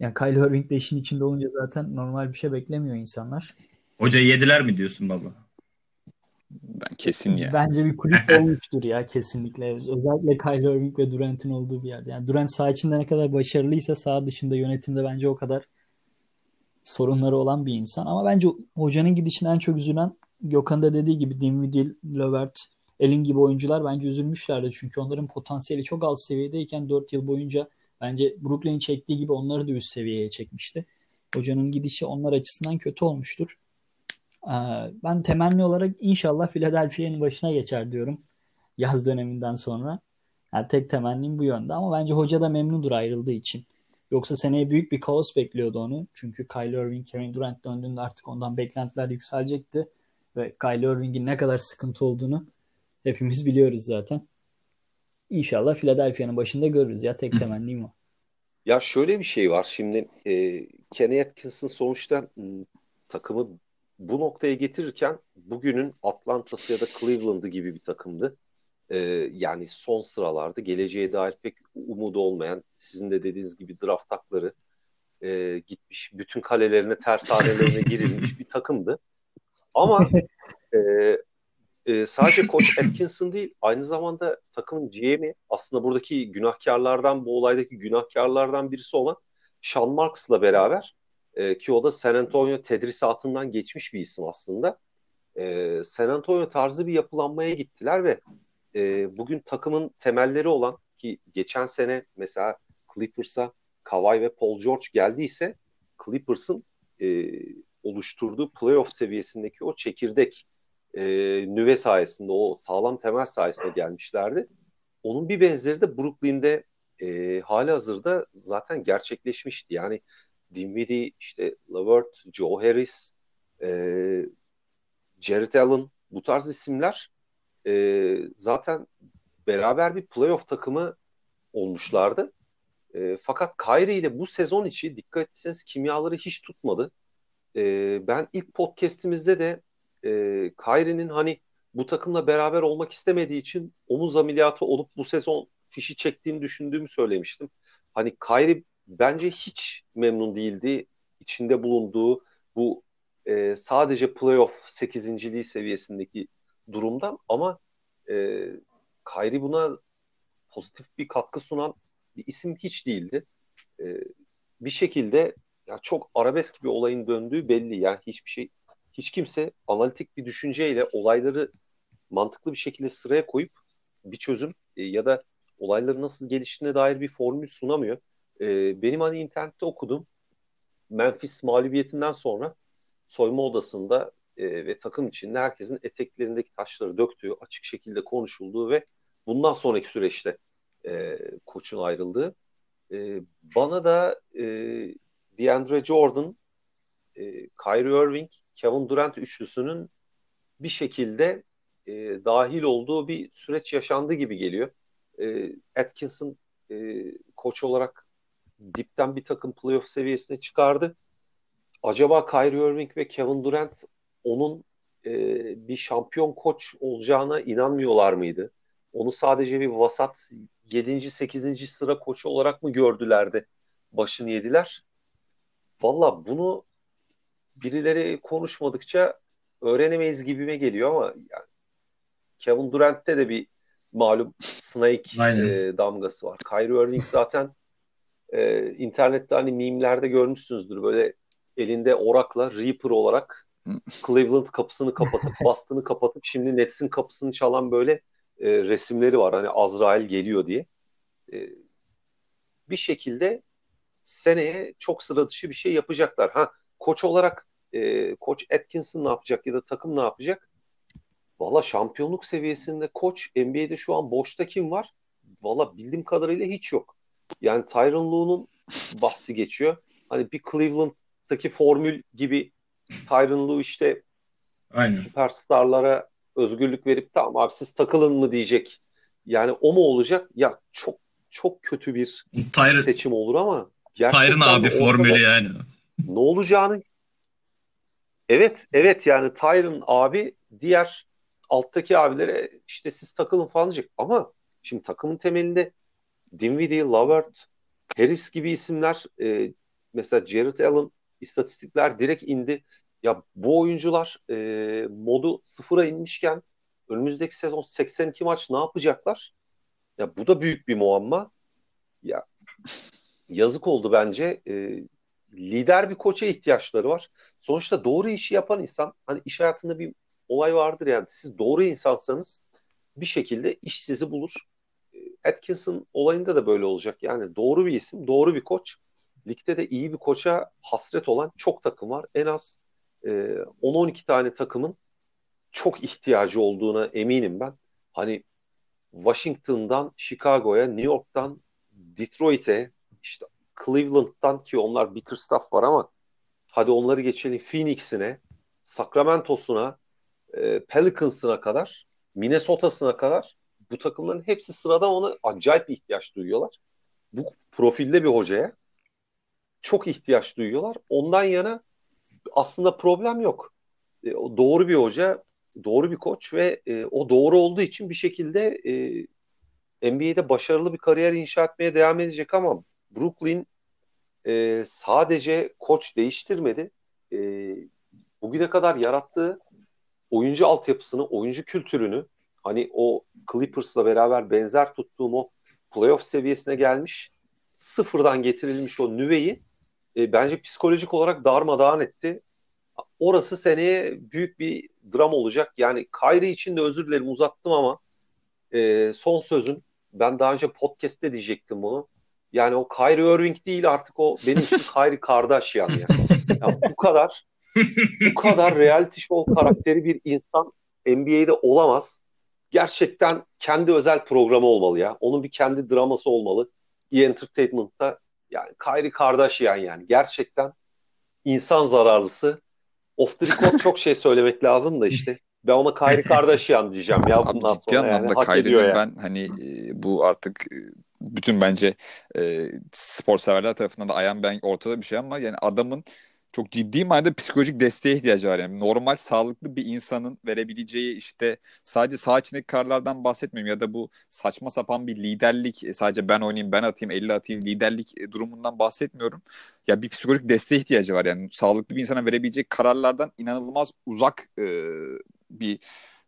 Yani Kyrie Irving de işin içinde olunca zaten normal bir şey beklemiyor insanlar. Hocayı yediler mi diyorsun baba? Ben kesin ya. Bence bir kulüp olmuştur ya kesinlikle. Özellikle Kyrie Irving ve Durant'in olduğu bir yerde. Yani Durant saha içinde ne kadar başarılıysa saha dışında yönetimde bence o kadar sorunları olan bir insan. Ama bence hocanın gidişine en çok üzülen Gökhan da dediği gibi Dinwiddie, Levert, Elin gibi oyuncular bence üzülmüşlerdi. Çünkü onların potansiyeli çok alt seviyedeyken 4 yıl boyunca bence Brooklyn çektiği gibi onları da üst seviyeye çekmişti. Hocanın gidişi onlar açısından kötü olmuştur. Ee, ben temenni olarak inşallah Philadelphia'nın başına geçer diyorum. Yaz döneminden sonra. Yani tek temennim bu yönde ama bence hoca da memnundur ayrıldığı için. Yoksa seneye büyük bir kaos bekliyordu onu. Çünkü Kylie Irving, Kevin Durant döndüğünde artık ondan beklentiler yükselecekti. Ve Kylie Irving'in ne kadar sıkıntı olduğunu hepimiz biliyoruz zaten. İnşallah Philadelphia'nın başında görürüz ya. Tek temennim o. Ya şöyle bir şey var. Şimdi e, Kenny Atkinson sonuçta m, takımı bu noktaya getirirken bugünün Atlanta'sı ya da Cleveland'ı gibi bir takımdı. Ee, yani son sıralarda geleceğe dair pek umudu olmayan, sizin de dediğiniz gibi draft takları e, gitmiş, bütün kalelerine, tersanelerine girilmiş bir takımdı. Ama e, e, sadece Koç Atkinson değil, aynı zamanda takımın GM'i aslında buradaki günahkarlardan, bu olaydaki günahkarlardan birisi olan Sean Marks'la beraber e, ki o da San Antonio tedrisatından geçmiş bir isim aslında. E, San Antonio tarzı bir yapılanmaya gittiler ve e, bugün takımın temelleri olan ki geçen sene mesela Clippers'a Kawhi ve Paul George geldiyse Clippers'ın e, oluşturduğu playoff seviyesindeki o çekirdek e, nüve sayesinde o sağlam temel sayesinde gelmişlerdi. Onun bir benzeri de Brooklyn'de e, hali hazırda zaten gerçekleşmişti. Yani Dinwiddie, işte Levert, Joe Harris, e, Jared Allen bu tarz isimler e, zaten beraber bir playoff takımı olmuşlardı. E, fakat Kyrie ile bu sezon içi dikkat etseniz kimyaları hiç tutmadı. E, ben ilk podcastimizde de e, Kyrie'nin hani bu takımla beraber olmak istemediği için omuz ameliyatı olup bu sezon fişi çektiğini düşündüğümü söylemiştim. Hani Kyrie bence hiç memnun değildi içinde bulunduğu bu e, sadece playoff 8. seviyesindeki durumdan ama e, Kyrie buna pozitif bir katkı sunan bir isim hiç değildi. E, bir şekilde ya çok arabesk bir olayın döndüğü belli. Yani hiçbir şey hiç kimse analitik bir düşünceyle olayları mantıklı bir şekilde sıraya koyup bir çözüm e, ya da olayların nasıl geliştiğine dair bir formül sunamıyor. E, benim hani internette okudum. Memphis mağlubiyetinden sonra soyma odasında e, ve takım içinde herkesin eteklerindeki taşları döktüğü, açık şekilde konuşulduğu ve bundan sonraki süreçte e, koçun ayrıldığı. E, bana da e, DeAndre Jordan, e, Kyrie Irving, Kevin Durant üçlüsünün bir şekilde e, dahil olduğu bir süreç yaşandı gibi geliyor. E, Atkinson e, koç olarak dipten bir takım playoff seviyesine çıkardı. Acaba Kyrie Irving ve Kevin Durant onun e, bir şampiyon koç olacağına inanmıyorlar mıydı? Onu sadece bir vasat 7. 8. sıra koçu olarak mı gördülerdi? Başını yediler. Valla bunu birileri konuşmadıkça öğrenemeyiz gibime geliyor ama yani Kevin Durant'te de bir malum Snake e, damgası var. Kyrie Irving zaten e, internette hani mimlerde görmüşsünüzdür böyle elinde orakla Reaper olarak Cleveland kapısını kapatıp Boston'ı kapatıp şimdi Nets'in kapısını çalan böyle e, resimleri var. Hani Azrail geliyor diye. E, bir şekilde seneye çok sıra dışı bir şey yapacaklar. Ha koç olarak e, koç Atkinson ne yapacak ya da takım ne yapacak? Valla şampiyonluk seviyesinde koç NBA'de şu an boşta kim var? Valla bildiğim kadarıyla hiç yok. Yani Tyron Lue'nun bahsi geçiyor. Hani bir Cleveland'daki formül gibi Tyron Lue işte Aynen. süperstarlara özgürlük verip tamam abi siz takılın mı diyecek. Yani o mu olacak? Ya çok çok kötü bir Tyron, seçim olur ama Tyron abi formülü yani. Ne olacağını Evet, evet yani Tyron abi diğer alttaki abilere işte siz takılın falan diyecek. Ama şimdi takımın temelinde Dinwiddie, Lovert, Harris gibi isimler e, mesela Jared Allen istatistikler direkt indi. Ya bu oyuncular e, modu sıfıra inmişken önümüzdeki sezon 82 maç ne yapacaklar? Ya bu da büyük bir muamma. Ya yazık oldu bence. E, lider bir koça ihtiyaçları var. Sonuçta doğru işi yapan insan hani iş hayatında bir olay vardır yani siz doğru insansanız bir şekilde iş sizi bulur. Atkinson olayında da böyle olacak. Yani doğru bir isim, doğru bir koç. Ligde de iyi bir koça hasret olan çok takım var. En az e, 10-12 tane takımın çok ihtiyacı olduğuna eminim ben. Hani Washington'dan Chicago'ya, New York'tan Detroit'e, işte Cleveland'dan ki onlar Bickerstaff var ama hadi onları geçelim Phoenix'ine, Sacramento'suna, e, Pelicans'ına kadar, Minnesota'sına kadar bu takımların hepsi sıradan ona acayip bir ihtiyaç duyuyorlar. Bu profilde bir hocaya çok ihtiyaç duyuyorlar. Ondan yana aslında problem yok. E, doğru bir hoca, doğru bir koç ve e, o doğru olduğu için bir şekilde e, NBA'de başarılı bir kariyer inşa etmeye devam edecek ama Brooklyn e, sadece koç değiştirmedi. E, bugüne kadar yarattığı oyuncu altyapısını, oyuncu kültürünü hani o Clippers'la beraber benzer tuttuğum o playoff seviyesine gelmiş sıfırdan getirilmiş o nüveyi e, bence psikolojik olarak darmadağın etti. Orası seneye büyük bir dram olacak. Yani Kyrie için de özür dilerim uzattım ama e, son sözüm ben daha önce podcast'te diyecektim bunu. Yani o Kyrie Irving değil artık o benim için Kyrie Kardashian yani. yani bu kadar bu kadar reality show karakteri bir insan NBA'de olamaz. Gerçekten kendi özel programı olmalı ya. Onun bir kendi draması olmalı. E Entertainment'ta yani Kyrie Kardashian yani gerçekten insan zararlısı. Off the record çok şey söylemek lazım da işte. Ben ona Kyrie Kardashian diyeceğim ya bundan Abi, ciddi sonra yani. anlamda Kyrie'nin ediyor yani. ben hani e, bu artık e, bütün bence e, spor severler tarafından da ayan ben ortada bir şey ama yani adamın çok ciddi manada psikolojik desteğe ihtiyacı var. Yani normal sağlıklı bir insanın verebileceği işte sadece saha içindeki kararlardan bahsetmiyorum ya da bu saçma sapan bir liderlik e, sadece ben oynayayım ben atayım 50 atayım liderlik e, durumundan bahsetmiyorum. Ya bir psikolojik desteğe ihtiyacı var yani sağlıklı bir insana verebilecek kararlardan inanılmaz uzak e, bir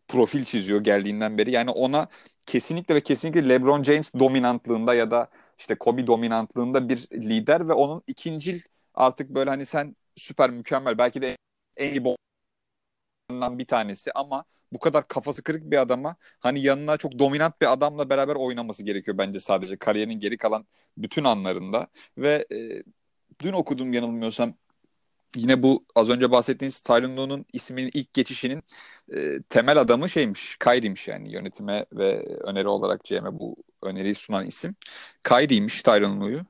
profil çiziyor geldiğinden beri. Yani ona kesinlikle ve kesinlikle LeBron James dominantlığında ya da işte Kobe dominantlığında bir lider ve onun ikincil artık böyle hani sen süper mükemmel. Belki de en iyi bonlarından bir tanesi ama bu kadar kafası kırık bir adama hani yanına çok dominant bir adamla beraber oynaması gerekiyor bence sadece kariyerinin geri kalan bütün anlarında. Ve e, dün okudum yanılmıyorsam. Yine bu az önce bahsettiğiniz Tyron Lue'nun isminin ilk geçişinin e, temel adamı şeymiş, Kyrie'miş yani yönetime ve öneri olarak GM'e bu öneriyi sunan isim. Kyrie'ymiş Tyron Lue'yu.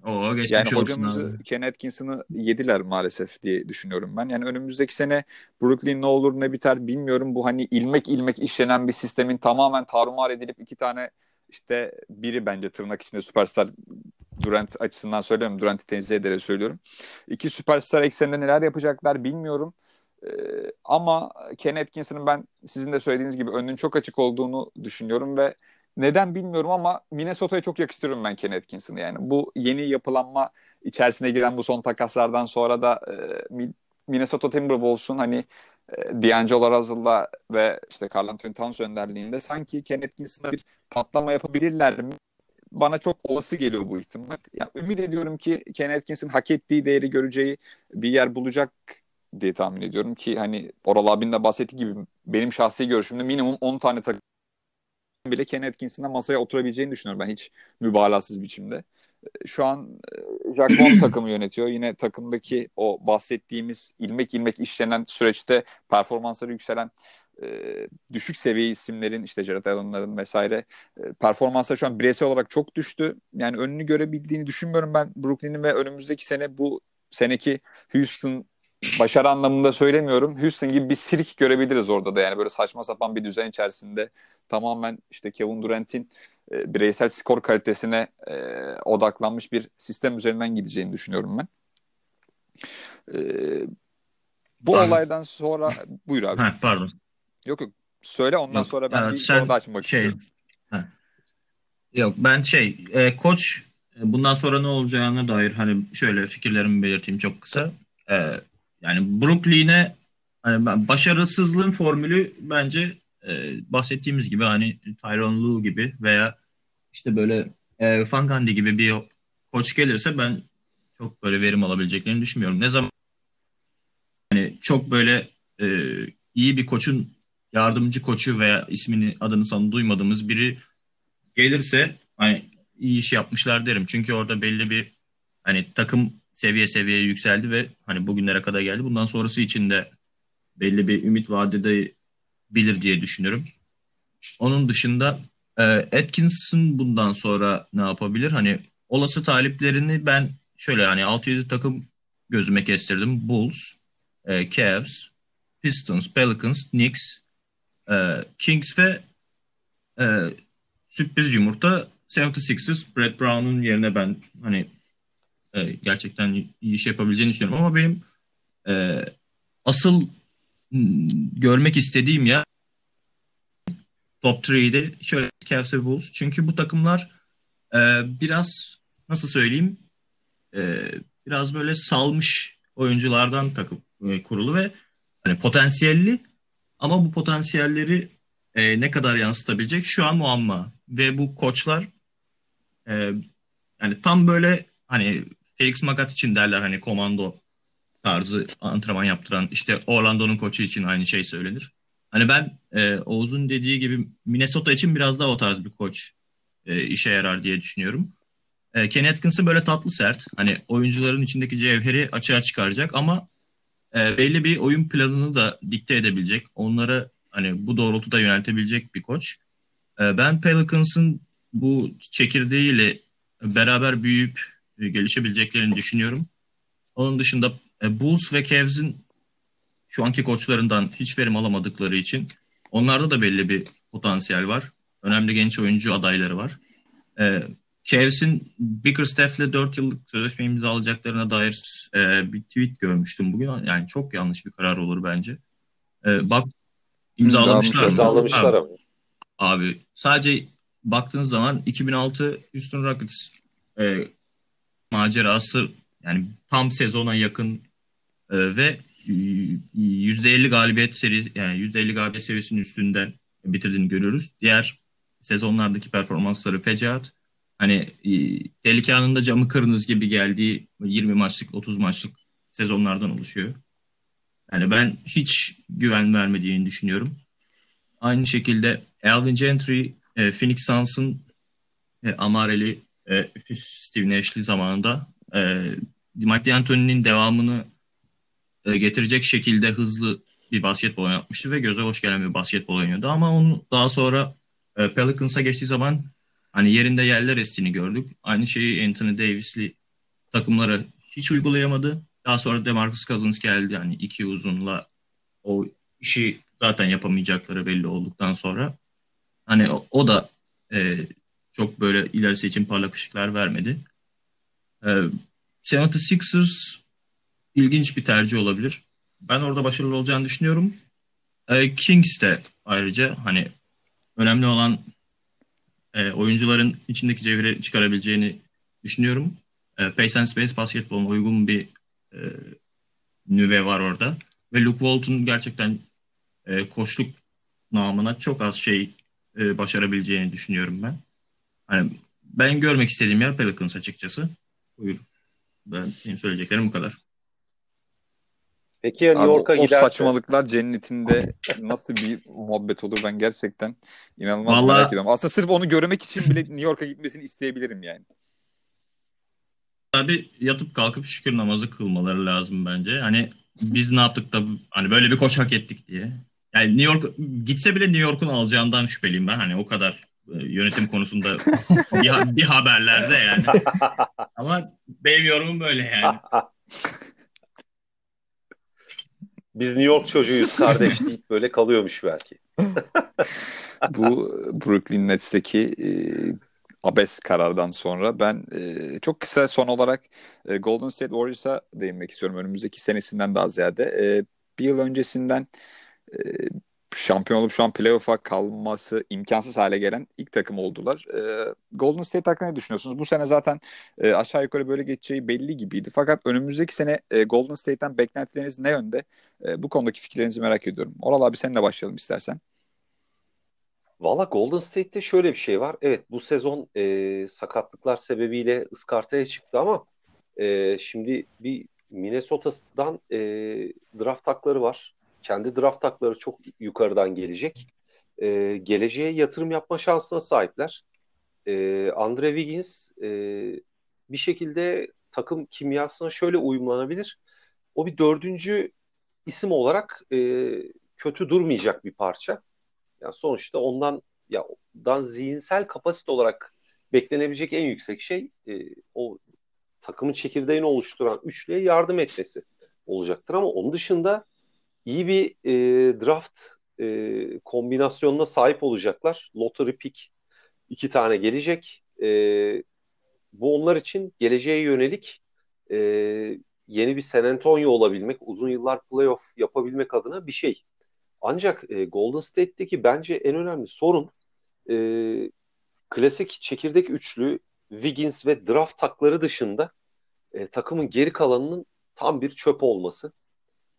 Yani hocamızı abi. Ken Atkinson'ı yediler maalesef diye düşünüyorum ben. Yani önümüzdeki sene Brooklyn ne olur ne biter bilmiyorum. Bu hani ilmek ilmek işlenen bir sistemin tamamen tarumar edilip iki tane işte biri bence tırnak içinde süperstar Durant açısından söylüyorum. Durant'i tenzih ederek söylüyorum. İki süperstar ekseninde neler yapacaklar bilmiyorum. Ee, ama Ken Atkinson'ın ben sizin de söylediğiniz gibi önünün çok açık olduğunu düşünüyorum ve neden bilmiyorum ama Minnesota'ya çok yakıştırıyorum ben Ken Atkinson'ı yani. Bu yeni yapılanma içerisine giren bu son takaslardan sonra da e, Minnesota Timberwolves'un hani e, D'Angelo Russell'la ve işte Karl Anthony Towns önderliğinde sanki Ken Atkinson'a bir patlama yapabilirler mi? Bana çok olası geliyor bu ihtimal. Ya, ümit ediyorum ki Ken Atkinson hak ettiği değeri göreceği bir yer bulacak diye tahmin ediyorum ki hani Oral abinin de bahsettiği gibi benim şahsi görüşümde minimum 10 tane takım bile Ken Atkinson'la masaya oturabileceğini düşünüyorum ben hiç mübalağasız biçimde. Şu an e, Jack Bond takımı yönetiyor. Yine takımdaki o bahsettiğimiz ilmek ilmek işlenen süreçte performansları yükselen e, düşük seviye isimlerin işte Jared Allen'ların vesaire e, performansları şu an bireysel olarak çok düştü. Yani önünü görebildiğini düşünmüyorum ben Brooklyn'in ve önümüzdeki sene bu seneki Houston başarı anlamında söylemiyorum. Houston gibi bir sirk görebiliriz orada da yani böyle saçma sapan bir düzen içerisinde tamamen işte Kevin Durant'in e, bireysel skor kalitesine e, odaklanmış bir sistem üzerinden gideceğini düşünüyorum ben. E, bu Abi- olaydan sonra buyur abi. Ha, pardon. Yok yok söyle ondan Yok, sonra ben e, bir sen açmak şey- istiyorum. Ha. Yok ben şey e, koç e, bundan sonra ne olacağına dair hani şöyle fikirlerimi belirteyim çok kısa. E, yani Brooklyn'e hani başarısızlığın formülü bence e, bahsettiğimiz gibi hani Tyronn Lue gibi veya işte böyle e, Fangandi gibi bir koç gelirse ben çok böyle verim alabileceklerini düşünmüyorum. Ne zaman hani çok böyle e, iyi bir koçun yardımcı koçu veya ismini adını sanı duymadığımız biri gelirse hani iyi iş yapmışlar derim. Çünkü orada belli bir hani takım seviye seviyeye yükseldi ve hani bugünlere kadar geldi. Bundan sonrası için de belli bir ümit vadede bilir diye düşünüyorum. Onun dışında e, Atkinson bundan sonra ne yapabilir? Hani olası taliplerini ben şöyle hani 6-7 takım gözüme kestirdim. Bulls, e, Cavs, Pistons, Pelicans, Knicks, e, Kings ve e, sürpriz yumurta 76ers. Brett Brown'un yerine ben hani e, gerçekten iyi iş yapabileceğini düşünüyorum ama benim e, asıl görmek istediğim ya top 3'de şöyle Cavs ve Bulls. Çünkü bu takımlar e, biraz nasıl söyleyeyim e, biraz böyle salmış oyunculardan takım e, kurulu ve hani potansiyelli ama bu potansiyelleri e, ne kadar yansıtabilecek şu an muamma. Ve bu koçlar e, yani tam böyle hani Felix Magath için derler hani komando tarzı antrenman yaptıran işte Orlando'nun koçu için aynı şey söylenir. Hani ben e, Oğuz'un dediği gibi Minnesota için biraz daha o tarz bir koç e, işe yarar diye düşünüyorum. E, Kenny Atkinson böyle tatlı sert. Hani oyuncuların içindeki cevheri açığa çıkaracak ama e, belli bir oyun planını da dikte edebilecek. Onlara hani bu doğrultuda yöneltebilecek bir koç. E, ben Pelicans'ın bu çekirdeğiyle beraber büyüyüp gelişebileceklerini düşünüyorum. Onun dışında e, Bulls ve Cavs'in şu anki koçlarından hiç verim alamadıkları için onlarda da belli bir potansiyel var. Önemli genç oyuncu adayları var. E, Cavs'in Bickerstaff'le 4 yıllık sözleşme imzalayacaklarına dair e, bir tweet görmüştüm bugün. Yani çok yanlış bir karar olur bence. E, bak imzalamışlar. İmzalamışlar abi. Abi sadece baktığınız zaman 2006 Houston Rockets e, macerası yani tam sezona yakın e, ve %50 galibiyet serisi yani %50 galibiyet seviyesinin üstünden bitirdiğini görüyoruz. Diğer sezonlardaki performansları fecaat. Hani e, tehlike anında camı kırınız gibi geldiği 20 maçlık 30 maçlık sezonlardan oluşuyor. Yani ben hiç güven vermediğini düşünüyorum. Aynı şekilde Alvin Gentry, e, Phoenix Suns'ın e, Amareli, e, Steve Nash'li zamanında e, Mike D'Antoni'nin devamını e, getirecek şekilde hızlı bir basketbol yapmıştı ve göze hoş gelen bir basketbol oynuyordu. Ama onu daha sonra e, Pelicans'a geçtiği zaman hani yerinde yerler estiğini gördük. Aynı şeyi Anthony Davis'li takımlara hiç uygulayamadı. Daha sonra DeMarcus Cousins geldi. Yani iki uzunla o işi zaten yapamayacakları belli olduktan sonra hani o, o da e, çok böyle ilerisi için parlak ışıklar vermedi. E, 76ers ilginç bir tercih olabilir. Ben orada başarılı olacağını düşünüyorum. E, Kings de ayrıca hani önemli olan e, oyuncuların içindeki cevheri çıkarabileceğini düşünüyorum. E, Pace and Space basketbolun uygun bir e, nüve var orada. Ve Luke Walton gerçekten e, koçluk namına çok az şey e, başarabileceğini düşünüyorum ben. Hani ben görmek istediğim yer Pelicans açıkçası. Buyur. Ben benim söyleyeceklerim bu kadar. Peki ya New York'a giderse? O saçmalıklar cennetinde nasıl bir muhabbet olur ben gerçekten inanılmaz Vallahi... merak ediyorum. Aslında sırf onu görmek için bile New York'a gitmesini isteyebilirim yani. Abi yatıp kalkıp şükür namazı kılmaları lazım bence. Hani biz ne yaptık da hani böyle bir koç hak ettik diye. Yani New York gitse bile New York'un alacağından şüpheliyim ben. Hani o kadar yönetim konusunda bir, bir haberlerde yani. Ama benim yorumum böyle yani. Biz New York çocuğuyuz kardeş deyip böyle kalıyormuş belki. Bu Brooklyn Nets'teki e, abes karardan sonra ben e, çok kısa son olarak e, Golden State Warriors'a değinmek istiyorum önümüzdeki senesinden daha ziyade. E, bir yıl öncesinden e, şampiyon olup şu an playoff'a kalması imkansız hale gelen ilk takım oldular. E, Golden State hakkında ne düşünüyorsunuz? Bu sene zaten e, aşağı yukarı böyle geçeceği belli gibiydi. Fakat önümüzdeki sene e, Golden State'ten beklentileriniz ne yönde? E, bu konudaki fikirlerinizi merak ediyorum. Oral abi seninle başlayalım istersen. Valla Golden State'te şöyle bir şey var. Evet bu sezon e, sakatlıklar sebebiyle ıskartaya çıktı ama e, şimdi bir Minnesota'dan e, draft takları var. Kendi draft takları çok yukarıdan gelecek. E, geleceğe yatırım yapma şansına sahipler. E, Andre Wiggins e, bir şekilde takım kimyasına şöyle uyumlanabilir. O bir dördüncü isim olarak e, kötü durmayacak bir parça. Yani sonuçta ondan ya ondan zihinsel kapasite olarak beklenebilecek en yüksek şey e, o takımın çekirdeğini oluşturan üçlüye yardım etmesi olacaktır ama onun dışında iyi bir e, draft e, kombinasyonuna sahip olacaklar. Lottery pick iki tane gelecek. E, bu onlar için geleceğe yönelik e, yeni bir San Antonio olabilmek, uzun yıllar playoff yapabilmek adına bir şey. Ancak e, Golden State'teki bence en önemli sorun e, klasik çekirdek üçlü Wiggins ve draft takları dışında e, takımın geri kalanının tam bir çöp olması.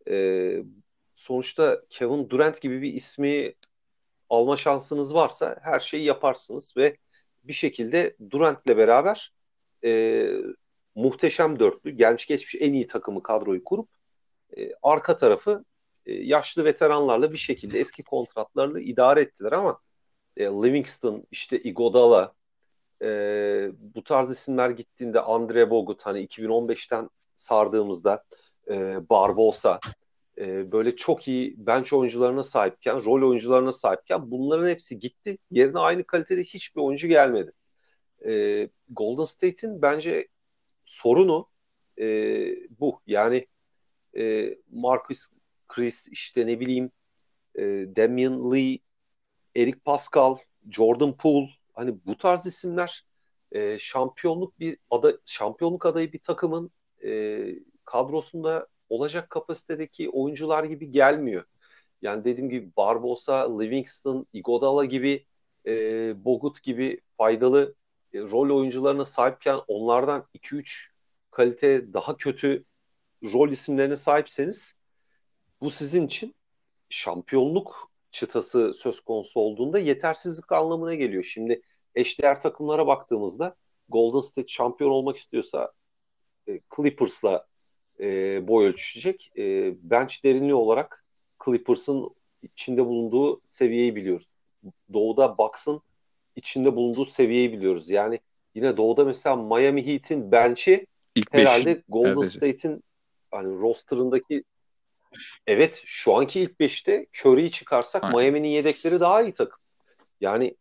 E, sonuçta Kevin Durant gibi bir ismi alma şansınız varsa her şeyi yaparsınız ve bir şekilde Durant'le beraber e, muhteşem dörtlü, gelmiş geçmiş en iyi takımı kadroyu kurup e, arka tarafı e, yaşlı veteranlarla bir şekilde eski kontratlarla idare ettiler ama e, Livingston, işte Iguodala, e, bu tarz isimler gittiğinde Andre Bogut hani 2015'ten sardığımızda e, Barbosa e, böyle çok iyi bench oyuncularına sahipken, rol oyuncularına sahipken bunların hepsi gitti. Yerine aynı kalitede hiçbir oyuncu gelmedi. E, Golden State'in bence sorunu e, bu. Yani e, Marcus Chris işte ne bileyim e, Damian Lee, Eric Pascal, Jordan Poole hani bu tarz isimler e, şampiyonluk bir ada, şampiyonluk adayı bir takımın e, kadrosunda olacak kapasitedeki oyuncular gibi gelmiyor. Yani dediğim gibi Barbosa, Livingston, Iguodala gibi e, Bogut gibi faydalı e, rol oyuncularına sahipken onlardan 2-3 kalite daha kötü rol isimlerine sahipseniz bu sizin için şampiyonluk çıtası söz konusu olduğunda yetersizlik anlamına geliyor. Şimdi eşdeğer takımlara baktığımızda Golden State şampiyon olmak istiyorsa e, Clippers'la e, boy ölçüşecek. E, bench derinliği olarak Clippers'ın içinde bulunduğu seviyeyi biliyoruz. Doğu'da Bucks'ın içinde bulunduğu seviyeyi biliyoruz. Yani yine Doğu'da mesela Miami Heat'in bench'i herhalde Golden State'in hani roster'ındaki Evet şu anki ilk beşte Curry'i çıkarsak Aynen. Miami'nin yedekleri daha iyi takım. Yani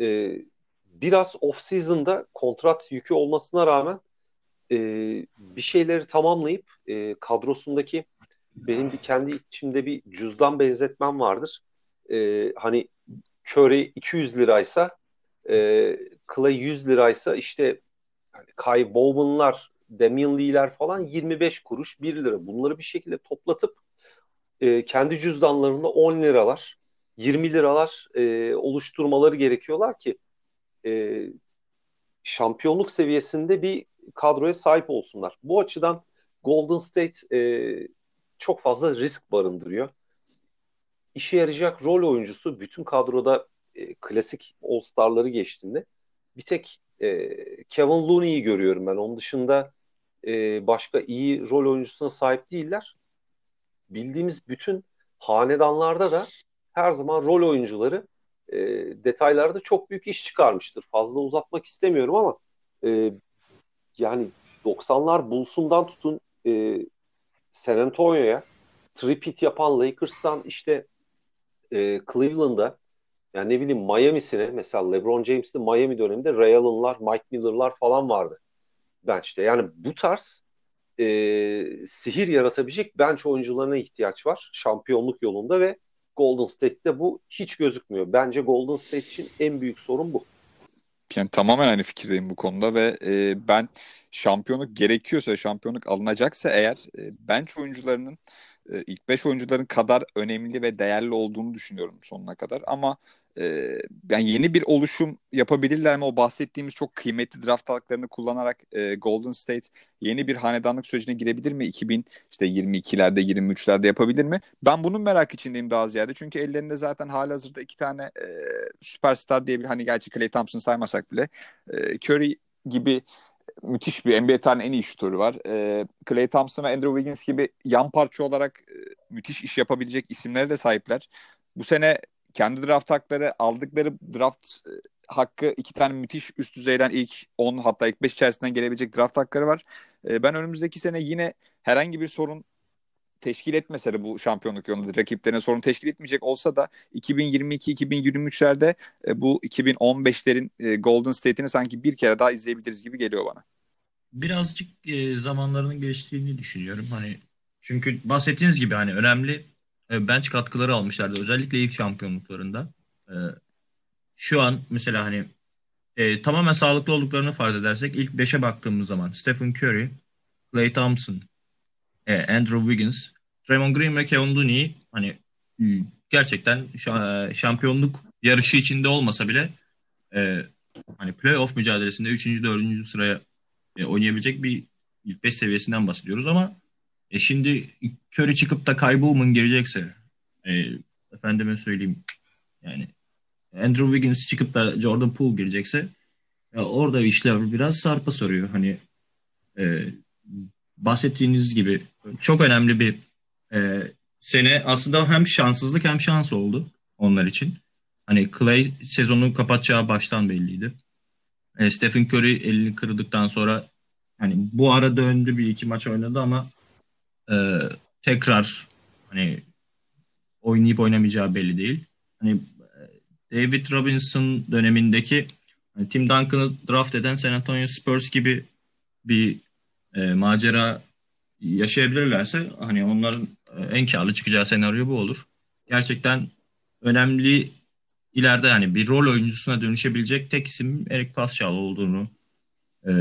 e, biraz off-season'da kontrat yükü olmasına rağmen e, bir şeyleri tamamlayıp e, kadrosundaki benim bir kendi içimde bir cüzdan benzetmem vardır. E, hani Curry 200 liraysa e, Clay 100 liraysa işte yani Kai Bowman'lar Damian Lee'ler falan 25 kuruş 1 lira. Bunları bir şekilde toplatıp e, kendi cüzdanlarında 10 liralar 20 liralar e, oluşturmaları gerekiyorlar ki e, şampiyonluk seviyesinde bir kadroya sahip olsunlar. Bu açıdan Golden State e, çok fazla risk barındırıyor. İşe yarayacak rol oyuncusu bütün kadroda e, klasik All-Star'ları geçtiğinde bir tek e, Kevin Looney'i görüyorum ben. Onun dışında e, başka iyi rol oyuncusuna sahip değiller. Bildiğimiz bütün hanedanlarda da her zaman rol oyuncuları e, detaylarda çok büyük iş çıkarmıştır. Fazla uzatmak istemiyorum ama e, yani 90'lar Bulls'undan tutun e, San Antonio'ya tripit yapan Lakers'tan işte e, Cleveland'a yani ne bileyim Miami'sine mesela LeBron James'in Miami döneminde Ray Allen'lar, Mike Miller'lar falan vardı bench'te. Yani bu tarz e, sihir yaratabilecek bench oyuncularına ihtiyaç var şampiyonluk yolunda ve Golden State'te bu hiç gözükmüyor. Bence Golden State için en büyük sorun bu. Yani tamamen aynı fikirdeyim bu konuda ve e, ben şampiyonluk gerekiyorsa, şampiyonluk alınacaksa eğer e, bench oyuncularının e, ilk 5 oyuncuların kadar önemli ve değerli olduğunu düşünüyorum sonuna kadar. Ama yani yeni bir oluşum yapabilirler mi? O bahsettiğimiz çok kıymetli draft haklarını kullanarak e, Golden State yeni bir hanedanlık sürecine girebilir mi? 2000 işte 22'lerde 23'lerde yapabilir mi? Ben bunun merak içindeyim daha ziyade. Çünkü ellerinde zaten halihazırda iki tane e, süperstar diye bir hani gerçi Klay Thompson saymasak bile e, Curry gibi müthiş bir NBA tarihinin en iyi şutörü var. E, Clay Thompson ve Andrew Wiggins gibi yan parça olarak e, müthiş iş yapabilecek isimlere de sahipler. Bu sene kendi draft hakları aldıkları draft e, hakkı iki tane müthiş üst düzeyden ilk 10 hatta ilk 5 içerisinden gelebilecek draft hakları var. E, ben önümüzdeki sene yine herhangi bir sorun teşkil etmese de bu şampiyonluk yolunda rakiplerine sorun teşkil etmeyecek olsa da 2022-2023'lerde e, bu 2015'lerin e, Golden State'ini sanki bir kere daha izleyebiliriz gibi geliyor bana. Birazcık e, zamanlarının geçtiğini düşünüyorum. Hani çünkü bahsettiğiniz gibi hani önemli bench katkıları almışlardı özellikle ilk şampiyonluklarında. E, şu an mesela hani e, tamamen sağlıklı olduklarını farz edersek ilk 5'e baktığımız zaman Stephen Curry, Klay Thompson, e, Andrew Wiggins, Draymond Green ve Kevin Looney hani gerçekten şampiyonluk yarışı içinde olmasa bile e, hani playoff mücadelesinde 3. 4. sıraya e, oynayabilecek bir ilk 5 seviyesinden bahsediyoruz ama e şimdi Curry çıkıp da Kai girecekse e, efendime söyleyeyim yani Andrew Wiggins çıkıp da Jordan Poole girecekse ya orada işler biraz sarpa soruyor. Hani e, bahsettiğiniz gibi çok önemli bir e, sene aslında hem şanssızlık hem şans oldu onlar için. Hani Clay sezonu kapatacağı baştan belliydi. E, Stephen Curry elini kırdıktan sonra hani bu ara döndü bir iki maç oynadı ama e, tekrar hani oynayıp oynamayacağı belli değil. Hani e, David Robinson dönemindeki hani Tim Duncan'ı draft eden San Antonio Spurs gibi bir e, macera yaşayabilirlerse hani onların e, en karlı çıkacağı senaryo bu olur. Gerçekten önemli ileride yani bir rol oyuncusuna dönüşebilecek tek isim Eric Pascal olduğunu e,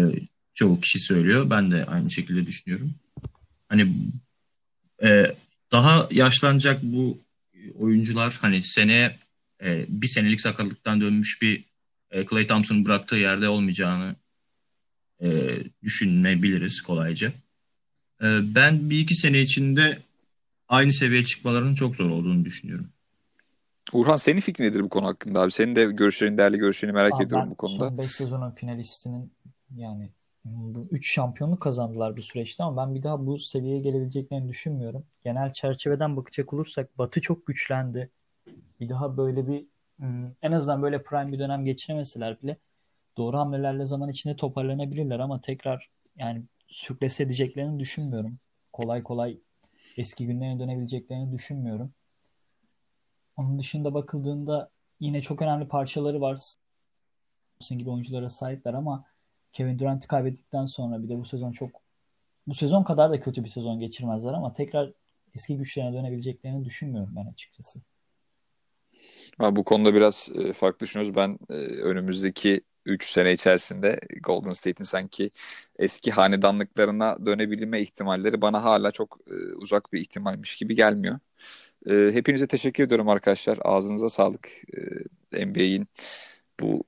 çoğu kişi söylüyor. Ben de aynı şekilde düşünüyorum. Hani e, daha yaşlanacak bu oyuncular hani seneye e, bir senelik sakallıktan dönmüş bir e, Clay Thompson bıraktığı yerde olmayacağını e, düşünebiliriz kolayca. E, ben bir iki sene içinde aynı seviyeye çıkmalarının çok zor olduğunu düşünüyorum. Urhan senin fikrin nedir bu konu hakkında abi? Senin de görüşlerin, değerli görüşlerini merak abi ediyorum bu konuda. Son 5 sezonun finalistinin yani bu 3 şampiyonluk kazandılar bu süreçte ama ben bir daha bu seviyeye gelebileceklerini düşünmüyorum. Genel çerçeveden bakacak olursak Batı çok güçlendi. Bir daha böyle bir en azından böyle prime bir dönem geçiremeseler bile doğru hamlelerle zaman içinde toparlanabilirler ama tekrar yani sürkles edeceklerini düşünmüyorum. Kolay kolay eski günlerine dönebileceklerini düşünmüyorum. Onun dışında bakıldığında yine çok önemli parçaları var. gibi oyunculara sahipler ama Kevin Durant'ı kaybettikten sonra bir de bu sezon çok bu sezon kadar da kötü bir sezon geçirmezler ama tekrar eski güçlerine dönebileceklerini düşünmüyorum ben açıkçası. Abi bu konuda biraz e, farklı düşünüyoruz. Ben e, önümüzdeki 3 sene içerisinde Golden State'in sanki eski hanedanlıklarına dönebilme ihtimalleri bana hala çok e, uzak bir ihtimalmiş gibi gelmiyor. hepinize teşekkür ediyorum arkadaşlar. Ağzınıza sağlık. NBA'in bu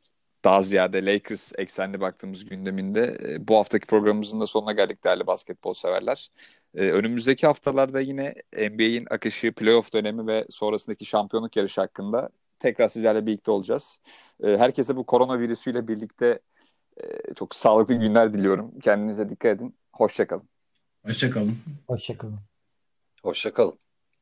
daha ziyade Lakers eksenli baktığımız gündeminde e, bu haftaki programımızın da sonuna geldik değerli basketbol severler. E, önümüzdeki haftalarda yine NBA'in akışı, playoff dönemi ve sonrasındaki şampiyonluk yarışı hakkında tekrar sizlerle birlikte olacağız. E, herkese bu koronavirüsüyle birlikte e, çok sağlıklı günler diliyorum. Kendinize dikkat edin. Hoşçakalın. Hoşçakalın. Hoşçakalın. Hoşçakalın.